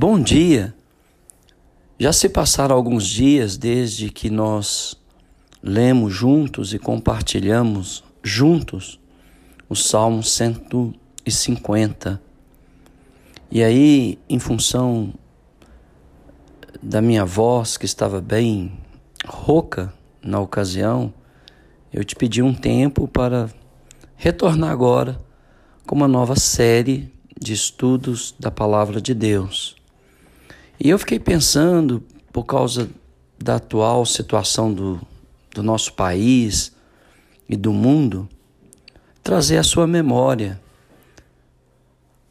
Bom dia! Já se passaram alguns dias desde que nós lemos juntos e compartilhamos juntos o Salmo 150. E aí, em função da minha voz, que estava bem rouca na ocasião, eu te pedi um tempo para retornar agora com uma nova série de estudos da Palavra de Deus. E eu fiquei pensando, por causa da atual situação do, do nosso país e do mundo, trazer à sua memória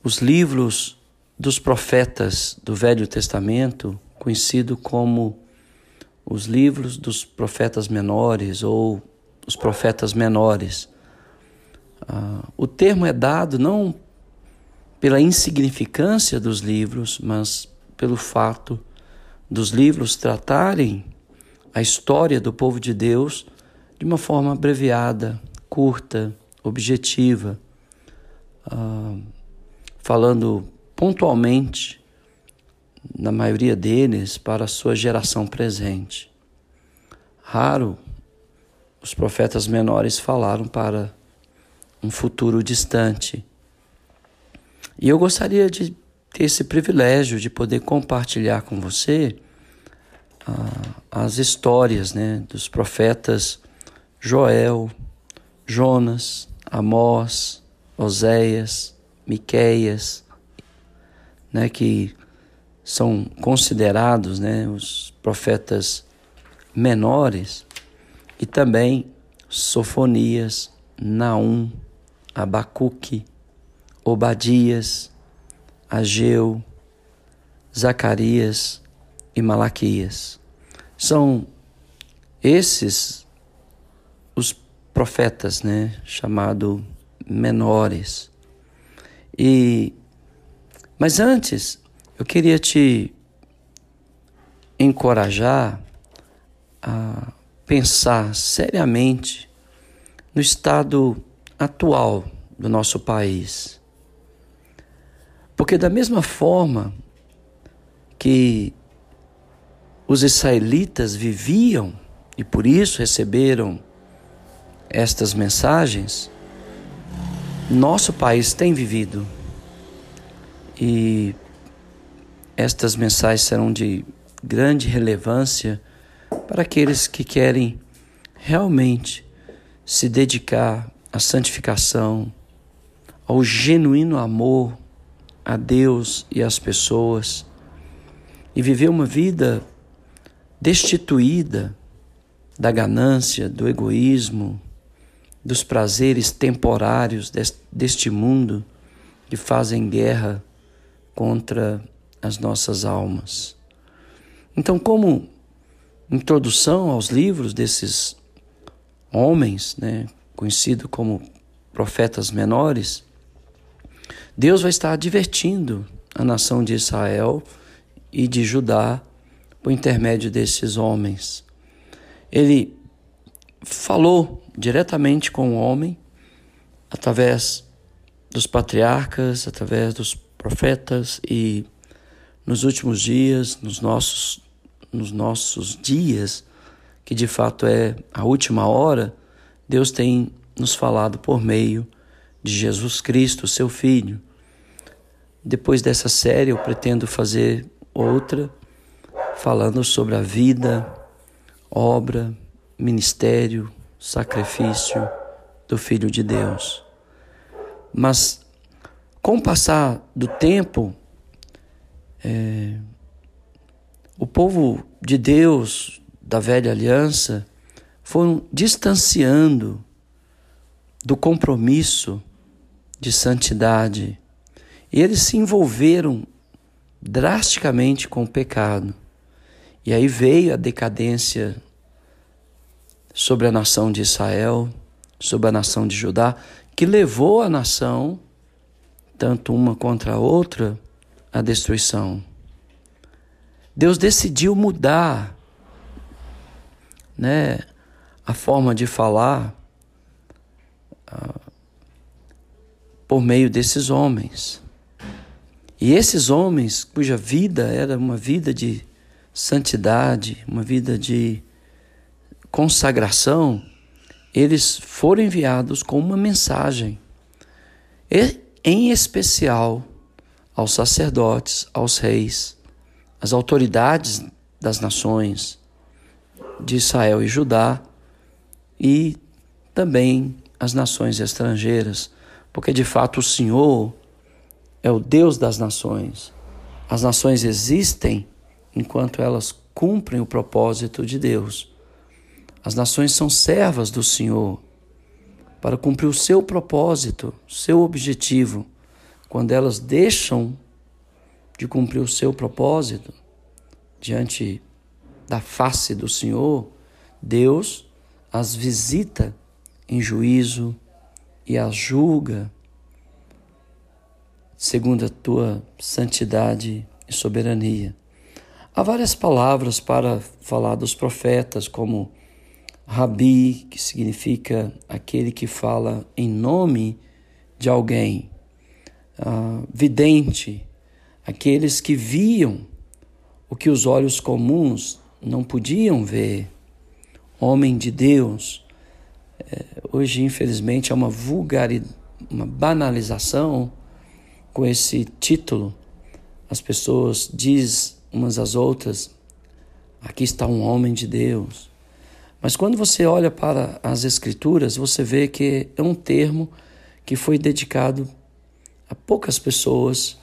os livros dos profetas do Velho Testamento, conhecido como os livros dos profetas menores ou os profetas menores. Uh, o termo é dado não pela insignificância dos livros, mas pelo fato dos livros tratarem a história do povo de Deus de uma forma abreviada, curta, objetiva, uh, falando pontualmente, na maioria deles, para a sua geração presente. Raro os profetas menores falaram para um futuro distante. E eu gostaria de ter esse privilégio de poder compartilhar com você ah, as histórias né, dos profetas Joel, Jonas, Amós, Oséias, Miqueias, né, que são considerados né, os profetas menores, e também Sofonias, Naum, Abacuque, Obadias, Ageu, Zacarias e Malaquias. São esses os profetas, né, chamado menores. E mas antes, eu queria te encorajar a pensar seriamente no estado atual do nosso país. Porque, da mesma forma que os israelitas viviam e por isso receberam estas mensagens, nosso país tem vivido. E estas mensagens serão de grande relevância para aqueles que querem realmente se dedicar à santificação, ao genuíno amor a Deus e às pessoas e viver uma vida destituída da ganância, do egoísmo, dos prazeres temporários deste mundo que fazem guerra contra as nossas almas. Então, como introdução aos livros desses homens, né, conhecidos como profetas menores, Deus vai estar advertindo a nação de Israel e de Judá por intermédio desses homens. Ele falou diretamente com o homem através dos patriarcas, através dos profetas e nos últimos dias, nos nossos nos nossos dias, que de fato é a última hora, Deus tem nos falado por meio de Jesus Cristo, seu filho. Depois dessa série, eu pretendo fazer outra falando sobre a vida, obra, ministério, sacrifício do Filho de Deus. Mas com o passar do tempo, é, o povo de Deus da velha aliança foram distanciando do compromisso de santidade e eles se envolveram drasticamente com o pecado. E aí veio a decadência sobre a nação de Israel, sobre a nação de Judá, que levou a nação, tanto uma contra a outra, à destruição. Deus decidiu mudar né, a forma de falar por meio desses homens. E esses homens, cuja vida era uma vida de santidade, uma vida de consagração, eles foram enviados com uma mensagem, e, em especial aos sacerdotes, aos reis, às autoridades das nações de Israel e Judá e também as nações estrangeiras, porque de fato o Senhor é o Deus das nações. As nações existem enquanto elas cumprem o propósito de Deus. As nações são servas do Senhor para cumprir o seu propósito, seu objetivo. Quando elas deixam de cumprir o seu propósito diante da face do Senhor, Deus as visita em juízo e as julga segundo a tua santidade e soberania. Há várias palavras para falar dos profetas, como Rabi, que significa aquele que fala em nome de alguém, uh, vidente, aqueles que viam o que os olhos comuns não podiam ver, homem de Deus. É, hoje, infelizmente, há uma vulgaridade, uma banalização com esse título. As pessoas dizem umas às outras: aqui está um homem de Deus. Mas quando você olha para as Escrituras, você vê que é um termo que foi dedicado a poucas pessoas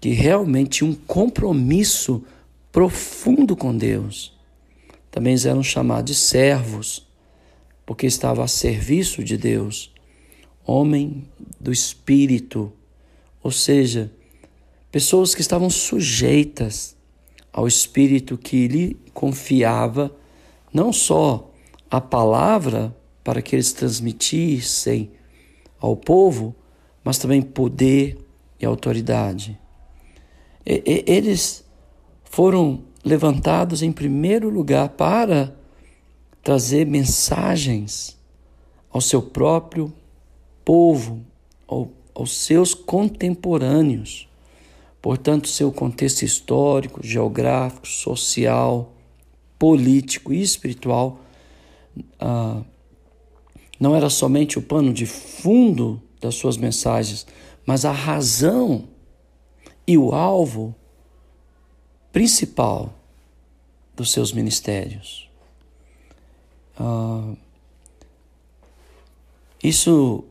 que realmente tinham um compromisso profundo com Deus. Também eram chamados de servos, porque estavam a serviço de Deus. Homem do Espírito, ou seja, pessoas que estavam sujeitas ao Espírito que lhe confiava não só a palavra para que eles transmitissem ao povo, mas também poder e autoridade. E, eles foram levantados em primeiro lugar para trazer mensagens ao seu próprio povo, ao, aos seus contemporâneos. Portanto, seu contexto histórico, geográfico, social, político e espiritual ah, não era somente o pano de fundo das suas mensagens, mas a razão e o alvo principal dos seus ministérios. Ah, isso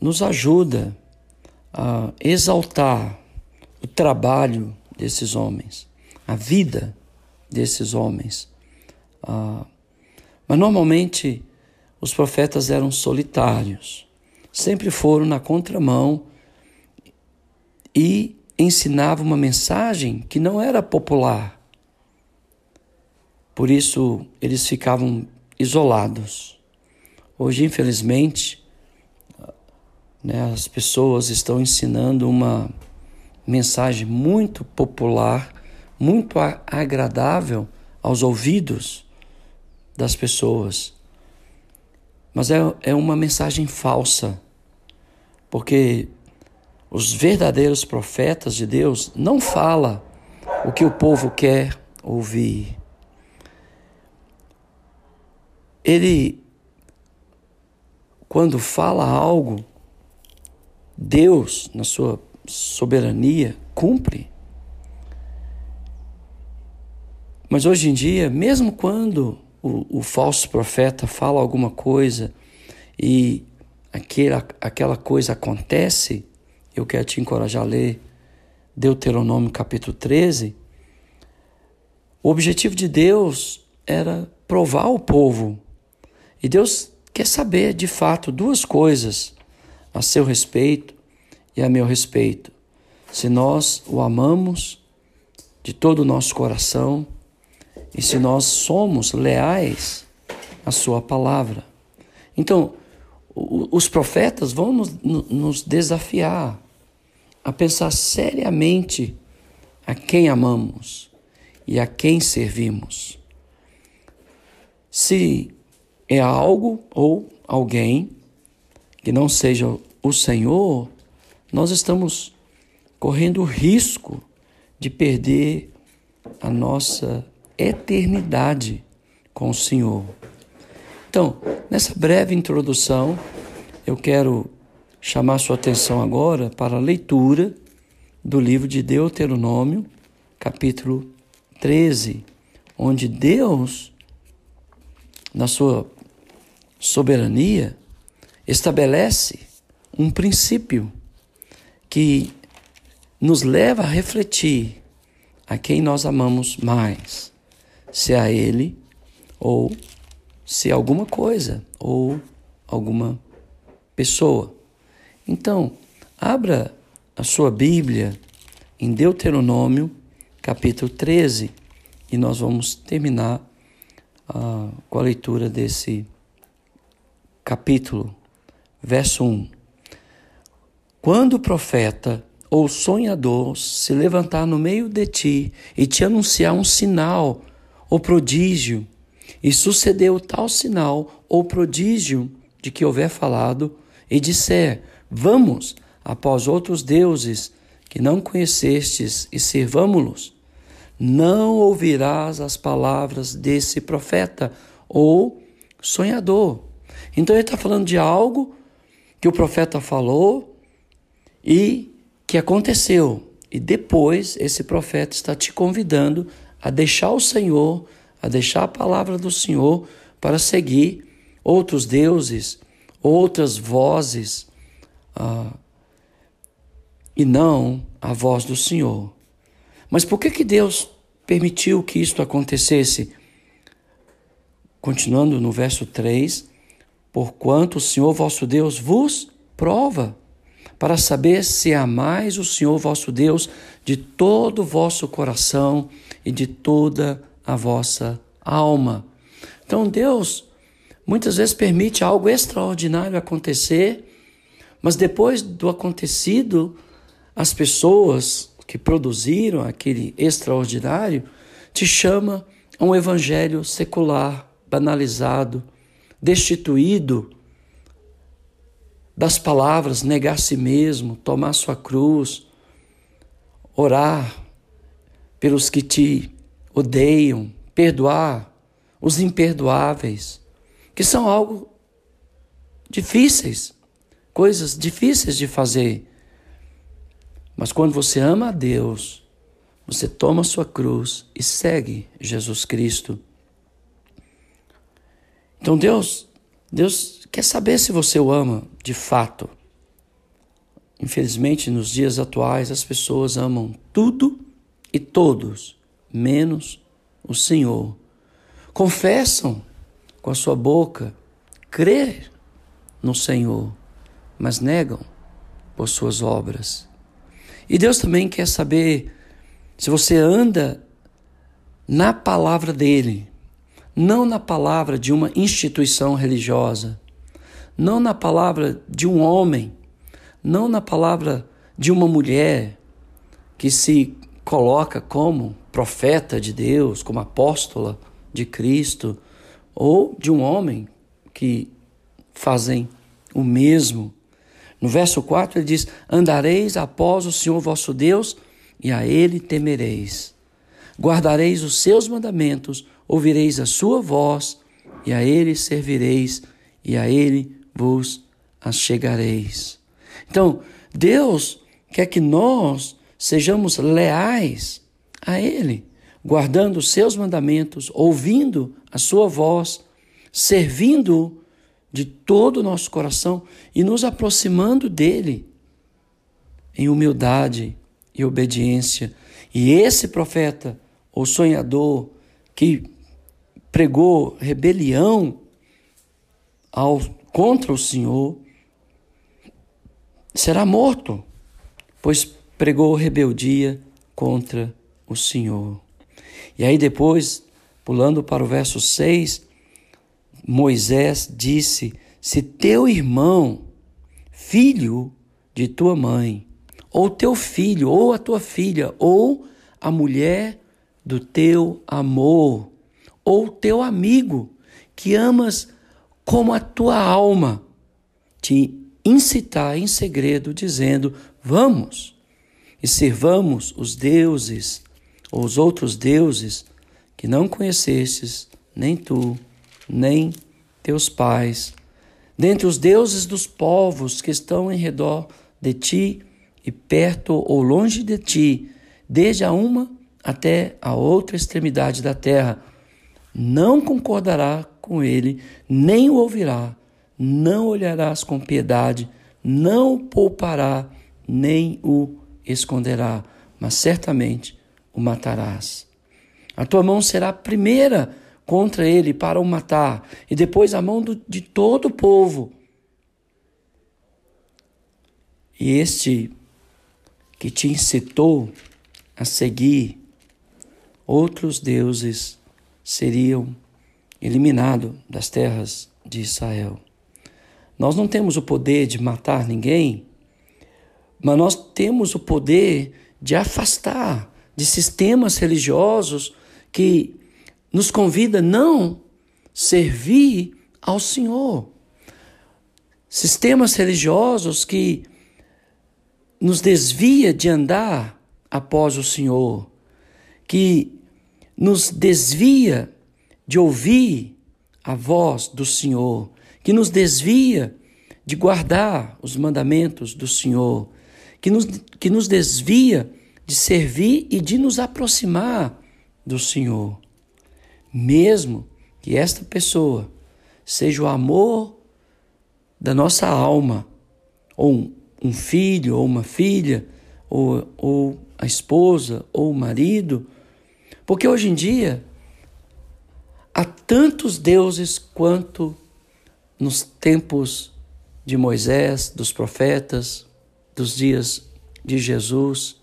nos ajuda a exaltar o trabalho desses homens, a vida desses homens. Ah, mas normalmente os profetas eram solitários, sempre foram na contramão e ensinava uma mensagem que não era popular. Por isso, eles ficavam isolados. Hoje, infelizmente, né, as pessoas estão ensinando uma mensagem muito popular, muito agradável aos ouvidos das pessoas. Mas é, é uma mensagem falsa, porque os verdadeiros profetas de Deus não fala o que o povo quer ouvir. Ele, quando fala algo, Deus, na sua soberania, cumpre. Mas hoje em dia, mesmo quando o, o falso profeta fala alguma coisa e aquela, aquela coisa acontece, eu quero te encorajar a ler Deuteronômio capítulo 13. O objetivo de Deus era provar o povo. E Deus quer saber, de fato, duas coisas a seu respeito e a meu respeito. Se nós o amamos de todo o nosso coração e se nós somos leais à Sua palavra. Então, os profetas vão nos, nos desafiar a pensar seriamente a quem amamos e a quem servimos. Se é algo ou alguém que não seja o Senhor, nós estamos correndo o risco de perder a nossa eternidade com o Senhor. Então, nessa breve introdução, eu quero chamar sua atenção agora para a leitura do livro de Deuteronômio, capítulo 13, onde Deus, na sua soberania, estabelece um princípio que nos leva a refletir a quem nós amamos mais, se a Ele ou se alguma coisa ou alguma pessoa. Então, abra a sua Bíblia em Deuteronômio, capítulo 13, e nós vamos terminar uh, com a leitura desse capítulo, verso 1. Quando o profeta ou sonhador se levantar no meio de ti e te anunciar um sinal ou prodígio, e sucedeu tal sinal ou prodígio de que houver falado, e disser: Vamos após outros deuses que não conhecestes e servamo-los, não ouvirás as palavras desse profeta ou sonhador. Então ele está falando de algo que o profeta falou e que aconteceu. E depois esse profeta está te convidando a deixar o Senhor a deixar a palavra do Senhor para seguir outros deuses, outras vozes, ah, e não a voz do Senhor. Mas por que, que Deus permitiu que isto acontecesse? Continuando no verso 3: Porquanto o Senhor vosso Deus vos prova, para saber se amais o Senhor vosso Deus de todo o vosso coração e de toda a vossa alma. Então Deus muitas vezes permite algo extraordinário acontecer, mas depois do acontecido, as pessoas que produziram aquele extraordinário te chama a um evangelho secular, banalizado, destituído das palavras negar a si mesmo, tomar sua cruz, orar pelos que te odeiam, perdoar os imperdoáveis, que são algo difíceis, coisas difíceis de fazer. Mas quando você ama a Deus, você toma sua cruz e segue Jesus Cristo. Então Deus, Deus quer saber se você o ama de fato. Infelizmente, nos dias atuais, as pessoas amam tudo e todos menos o Senhor. Confessam com a sua boca crer no Senhor, mas negam por suas obras. E Deus também quer saber se você anda na palavra dele, não na palavra de uma instituição religiosa, não na palavra de um homem, não na palavra de uma mulher que se coloca como profeta de Deus, como apóstola de Cristo, ou de um homem que fazem o mesmo. No verso 4 ele diz: Andareis após o Senhor vosso Deus, e a ele temereis. Guardareis os seus mandamentos, ouvireis a sua voz, e a ele servireis, e a ele vos achegareis. Então, Deus quer que nós sejamos leais a Ele, guardando os seus mandamentos, ouvindo a sua voz, servindo de todo o nosso coração e nos aproximando dele em humildade e obediência. E esse profeta, o sonhador, que pregou rebelião ao, contra o Senhor, será morto, pois pregou rebeldia contra o Senhor. E aí depois, pulando para o verso 6, Moisés disse: Se teu irmão, filho de tua mãe, ou teu filho, ou a tua filha, ou a mulher do teu amor, ou teu amigo, que amas como a tua alma, te incitar em segredo, dizendo: Vamos, e servamos os deuses ou os outros deuses que não conhecestes, nem tu, nem teus pais, dentre os deuses dos povos que estão em redor de ti e perto ou longe de ti, desde a uma até a outra extremidade da terra, não concordará com ele, nem o ouvirá, não olharás com piedade, não o poupará, nem o esconderá, mas certamente o matarás. A tua mão será a primeira contra ele para o matar, e depois a mão do, de todo o povo. E este que te incitou a seguir outros deuses seriam eliminados das terras de Israel. Nós não temos o poder de matar ninguém, mas nós temos o poder de afastar de sistemas religiosos que nos convida a não servir ao Senhor. Sistemas religiosos que nos desvia de andar após o Senhor, que nos desvia de ouvir a voz do Senhor, que nos desvia de guardar os mandamentos do Senhor, que nos, que nos desvia de servir e de nos aproximar do Senhor. Mesmo que esta pessoa seja o amor da nossa alma, ou um, filho, ou uma filha, ou, ou a esposa, ou o marido, porque hoje em dia há tantos deuses quanto nos tempos de Moisés, dos profetas, dos dias de Jesus.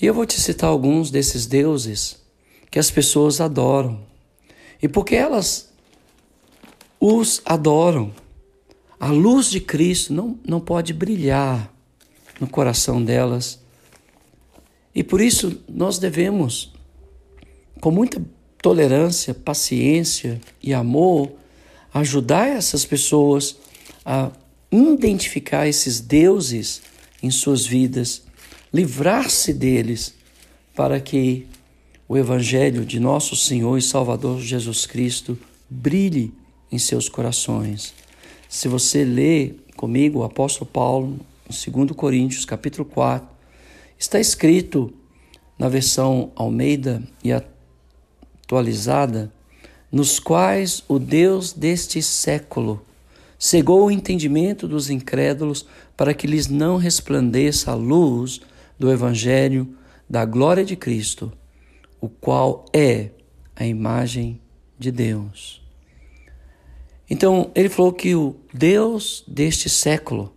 E eu vou te citar alguns desses deuses que as pessoas adoram. E porque elas os adoram, a luz de Cristo não, não pode brilhar no coração delas. E por isso nós devemos, com muita tolerância, paciência e amor, ajudar essas pessoas a identificar esses deuses em suas vidas, livrar-se deles, para que o Evangelho de nosso Senhor e Salvador Jesus Cristo brilhe em seus corações. Se você lê comigo o apóstolo Paulo, em 2 Coríntios, capítulo 4, está escrito na versão Almeida e atualizada nos quais o Deus deste século cegou o entendimento dos incrédulos para que lhes não resplandeça a luz do Evangelho da glória de Cristo, o qual é a imagem de Deus. Então, ele falou que o Deus deste século,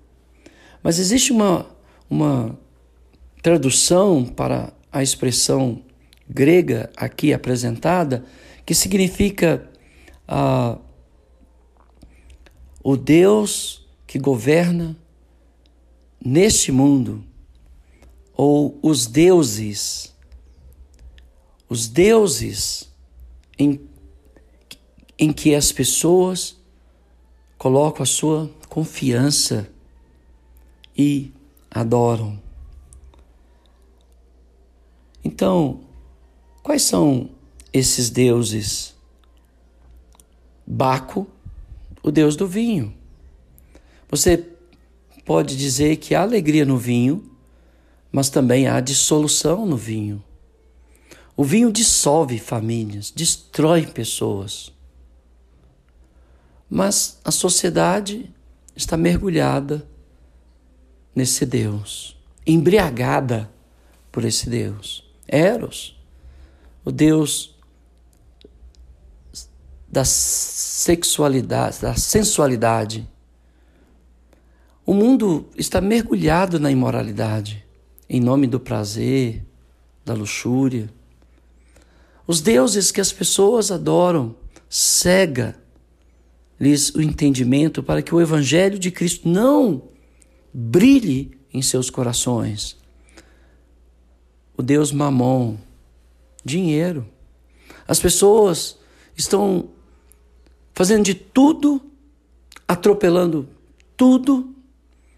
mas existe uma, uma tradução para a expressão grega aqui apresentada, que significa ah, o Deus que governa neste mundo, ou os deuses, os deuses em, em que as pessoas colocam a sua confiança e adoram. Então, quais são esses deuses? Baco, o deus do vinho. Você pode dizer que há alegria no vinho, mas também há dissolução no vinho. O vinho dissolve famílias, destrói pessoas. Mas a sociedade está mergulhada nesse Deus, embriagada por esse Deus. Eros, o Deus da sexualidade, da sensualidade. O mundo está mergulhado na imoralidade, em nome do prazer, da luxúria. Os deuses que as pessoas adoram cega-lhes o entendimento para que o evangelho de Cristo não brilhe em seus corações o Deus Mamon, dinheiro. As pessoas estão fazendo de tudo, atropelando tudo,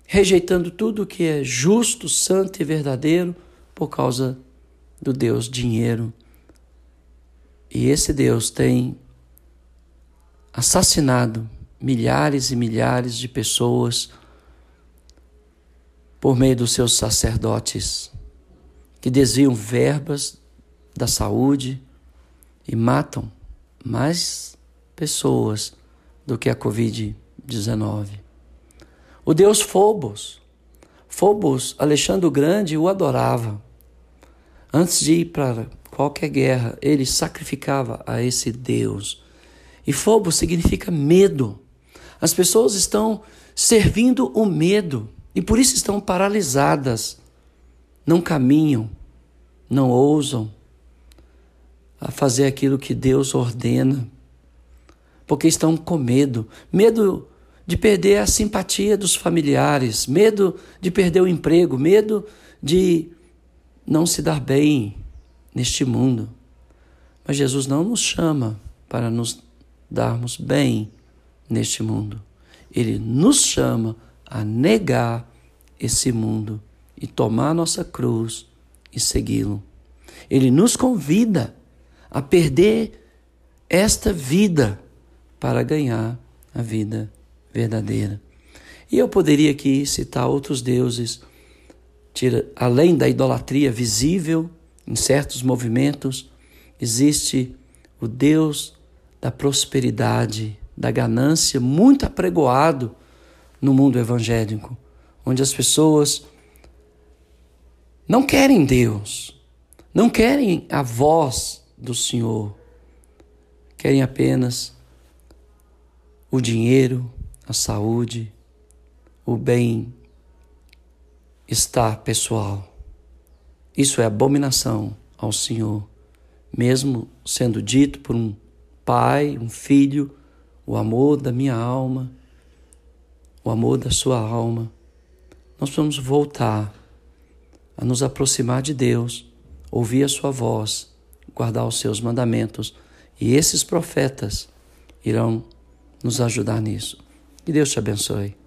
rejeitando tudo que é justo, santo e verdadeiro por causa do Deus dinheiro. E esse Deus tem assassinado milhares e milhares de pessoas por meio dos seus sacerdotes que desviam verbas da saúde e matam mais pessoas do que a Covid-19. O deus Phobos, Phobos, Alexandre o Grande o adorava. Antes de ir para qualquer guerra, ele sacrificava a esse deus. E Phobos significa medo. As pessoas estão servindo o medo e por isso estão paralisadas, não caminham, não ousam a fazer aquilo que Deus ordena, porque estão com medo medo de perder a simpatia dos familiares, medo de perder o emprego, medo de não se dar bem neste mundo. Mas Jesus não nos chama para nos darmos bem neste mundo. Ele nos chama a negar esse mundo e tomar nossa cruz e segui-lo. Ele nos convida a perder esta vida para ganhar a vida verdadeira. E eu poderia aqui citar outros deuses, além da idolatria visível em certos movimentos, existe o Deus da prosperidade, da ganância, muito apregoado no mundo evangélico, onde as pessoas não querem Deus, não querem a voz do Senhor, querem apenas o dinheiro, a saúde, o bem-estar pessoal. Isso é abominação ao Senhor, mesmo sendo dito por um pai, um filho, o amor da minha alma, o amor da sua alma. Nós vamos voltar a nos aproximar de Deus, ouvir a sua voz, guardar os seus mandamentos, e esses profetas irão nos ajudar nisso. Que Deus te abençoe.